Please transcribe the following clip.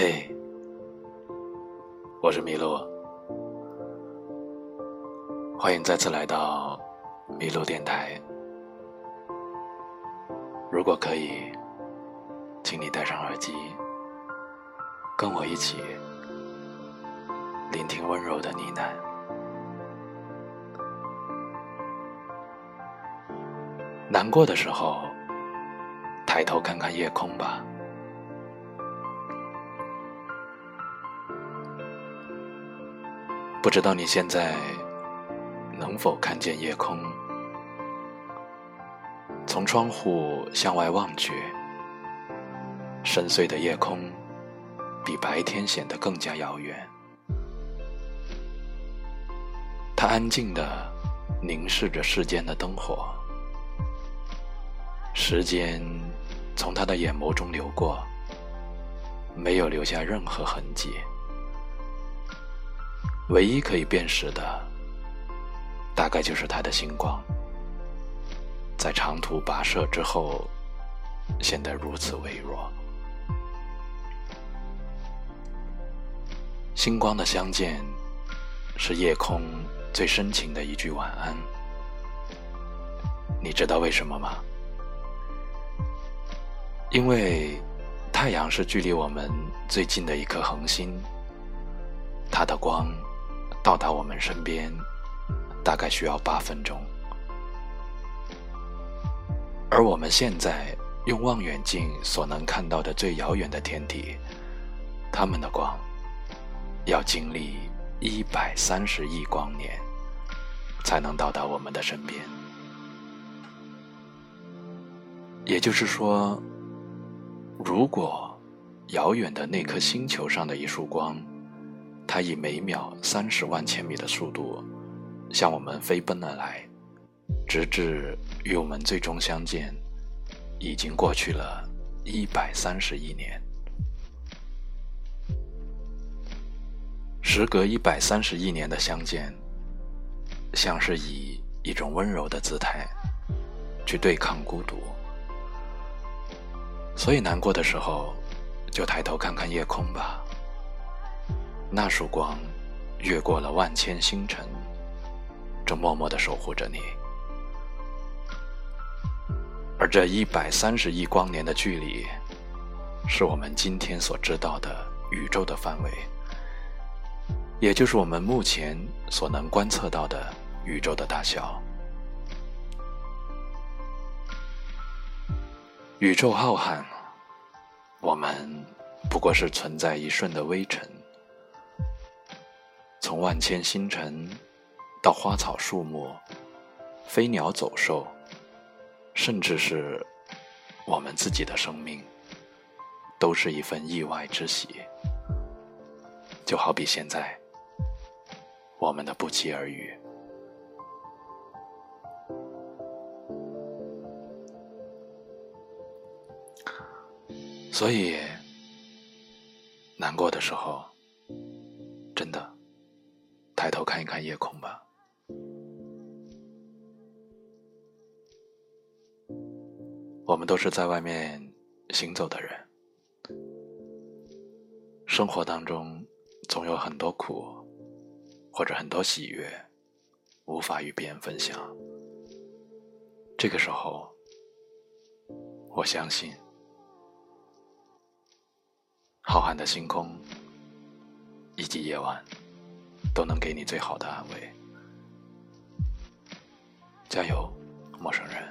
嘿，我是麋鹿，欢迎再次来到麋鹿电台。如果可以，请你戴上耳机，跟我一起聆听温柔的呢喃。难过的时候，抬头看看夜空吧。知道你现在能否看见夜空？从窗户向外望去，深邃的夜空比白天显得更加遥远。他安静地凝视着世间的灯火，时间从他的眼眸中流过，没有留下任何痕迹。唯一可以辨识的，大概就是他的星光，在长途跋涉之后，显得如此微弱。星光的相见，是夜空最深情的一句晚安。你知道为什么吗？因为太阳是距离我们最近的一颗恒星，它的光。到达我们身边，大概需要八分钟，而我们现在用望远镜所能看到的最遥远的天体，它们的光要经历一百三十亿光年，才能到达我们的身边。也就是说，如果遥远的那颗星球上的一束光，它以每秒三十万千米的速度向我们飞奔而来，直至与我们最终相见，已经过去了一百三十亿年。时隔一百三十亿年的相见，像是以一种温柔的姿态去对抗孤独。所以难过的时候，就抬头看看夜空吧。那束光，越过了万千星辰，正默默地守护着你。而这一百三十亿光年的距离，是我们今天所知道的宇宙的范围，也就是我们目前所能观测到的宇宙的大小。宇宙浩瀚，我们不过是存在一瞬的微尘。从万千星辰，到花草树木、飞鸟走兽，甚至是我们自己的生命，都是一份意外之喜。就好比现在，我们的不期而遇。所以，难过的时候，真的。抬头看一看夜空吧。我们都是在外面行走的人，生活当中总有很多苦，或者很多喜悦，无法与别人分享。这个时候，我相信，浩瀚的星空以及夜晚。都能给你最好的安慰。加油，陌生人。